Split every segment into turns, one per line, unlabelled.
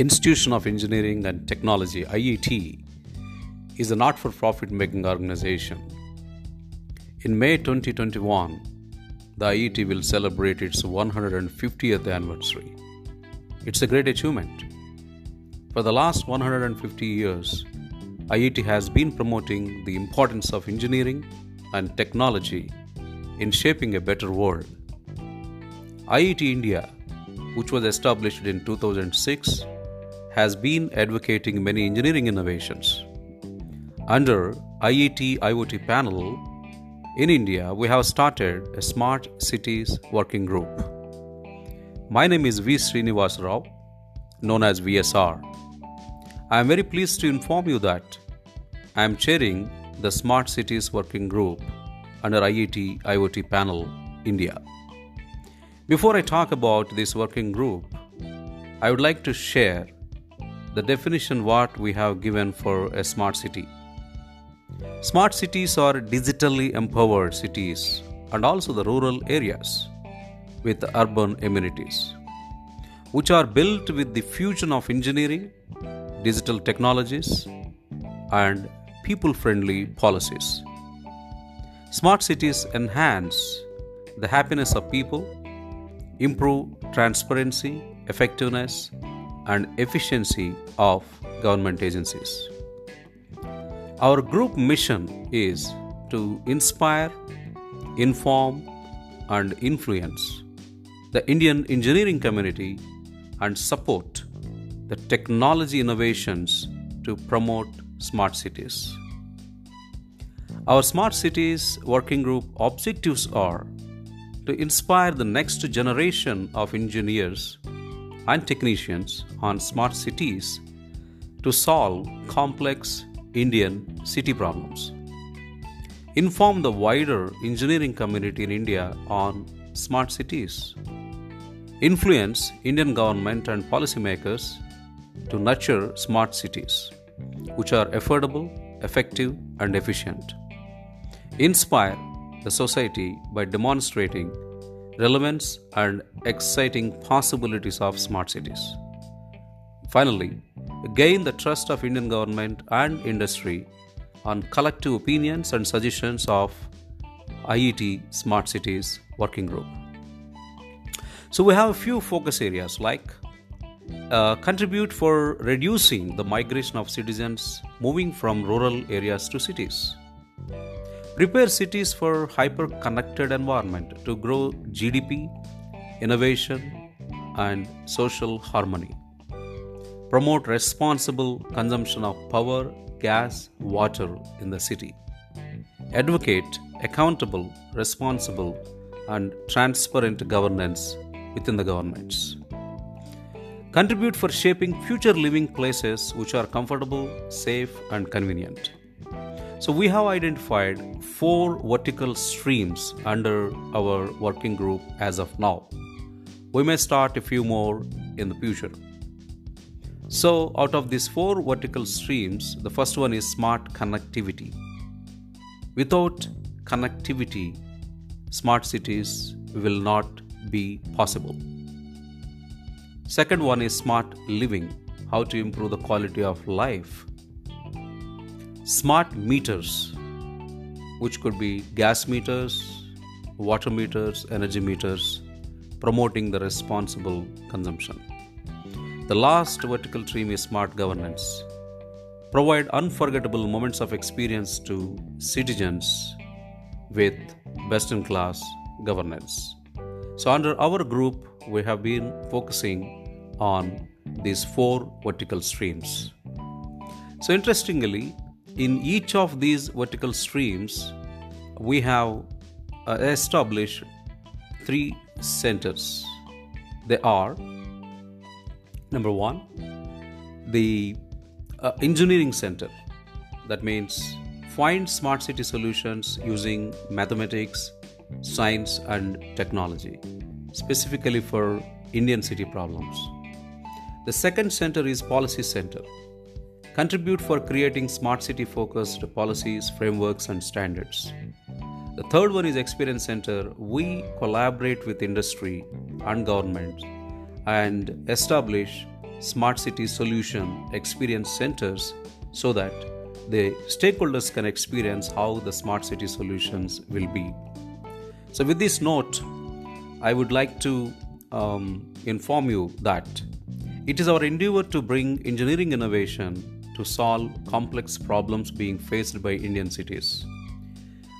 Institution of Engineering and Technology IET is a not for profit making organization. In May 2021, the IET will celebrate its 150th anniversary. It's a great achievement. For the last 150 years, IET has been promoting the importance of engineering and technology in shaping a better world. IET India, which was established in 2006, has been advocating many engineering innovations. Under IET IoT panel in India, we have started a Smart Cities Working Group. My name is V. Srinivas Rao, known as VSR. I am very pleased to inform you that I am chairing the Smart Cities Working Group under IET IoT panel India. Before I talk about this working group, I would like to share the definition what we have given for a smart city. Smart cities are digitally empowered cities and also the rural areas with urban amenities, which are built with the fusion of engineering, digital technologies, and people friendly policies. Smart cities enhance the happiness of people, improve transparency, effectiveness, and efficiency of government agencies. Our group mission is to inspire, inform, and influence the Indian engineering community and support the technology innovations to promote smart cities. Our Smart Cities Working Group objectives are to inspire the next generation of engineers and technicians on smart cities to solve complex Indian city problems. Inform the wider engineering community in India on smart cities. Influence Indian government and policymakers to nurture smart cities, which are affordable, effective, and efficient. Inspire the society by demonstrating relevance and exciting possibilities of smart cities. Finally, gain the trust of Indian government and industry on collective opinions and suggestions of IET Smart Cities Working Group. So we have a few focus areas like uh, contribute for reducing the migration of citizens moving from rural areas to cities prepare cities for hyper connected environment to grow gdp innovation and social harmony. Promote responsible consumption of power gas water in the city. Advocate accountable responsible and transparent governance within the governments. Contribute for shaping future living places which are comfortable safe and convenient so we have identified four vertical streams under our working group as of now. We may start a few more in the future. So, out of these four vertical streams, the first one is smart connectivity. Without connectivity, smart cities will not be possible. Second one is smart living, how to improve the quality of life smart meters, which could be gas meters, water meters, energy meters, promoting the responsible consumption. The last vertical stream is smart governance. Provide unforgettable moments of experience to citizens with best in class governance. So, under our group, we have been focusing on these four vertical streams. So, interestingly, in each of these vertical streams, we have uh, established three centers. They are number one, the uh, engineering center. That means find smart city solutions using mathematics, science, and technology, specifically for Indian city problems. The second center is policy center contribute for creating smart city focused policies, frameworks, and standards. The third one is Experience Center. We collaborate with industry and government and establish smart city solution experience centers so that the stakeholders can experience how the smart city solutions will be. So, with this note, I would like to um, inform you that it is our endeavor to bring engineering innovation to solve complex problems being faced by Indian cities.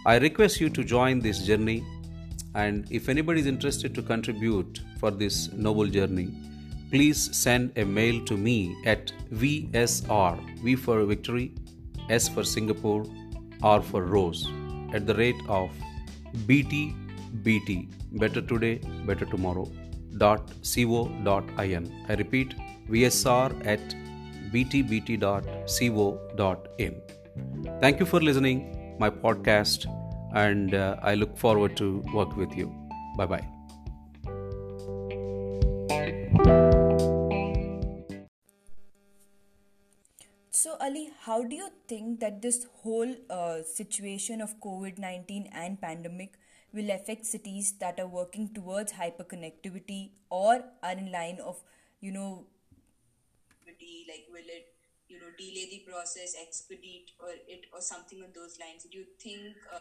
I request you to join this journey, and if anybody is interested to contribute for this noble journey, please send a mail to me at VSR, V for Victory, S for Singapore, R for Rose, at the rate of BTBT, Better Today, Better Tomorrow, dot co dot in. I repeat, VSR at btbt.co.in. Thank you for listening my podcast and uh, I look forward to work with you. Bye bye.
So, Ali, how do you think that this whole uh, situation of COVID 19 and pandemic will affect cities that are working towards hyperconnectivity or are in line of, you know,
like will it you know delay the process expedite or it or something on those lines? Do you think uh,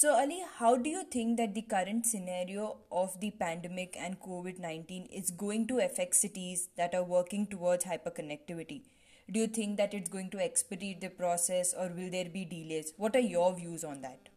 so ali how do you think that the current scenario of the pandemic and covid-19 is going to affect cities that are working towards hyperconnectivity? Do you think that it's going to expedite the process or will there be delays? What are your views on that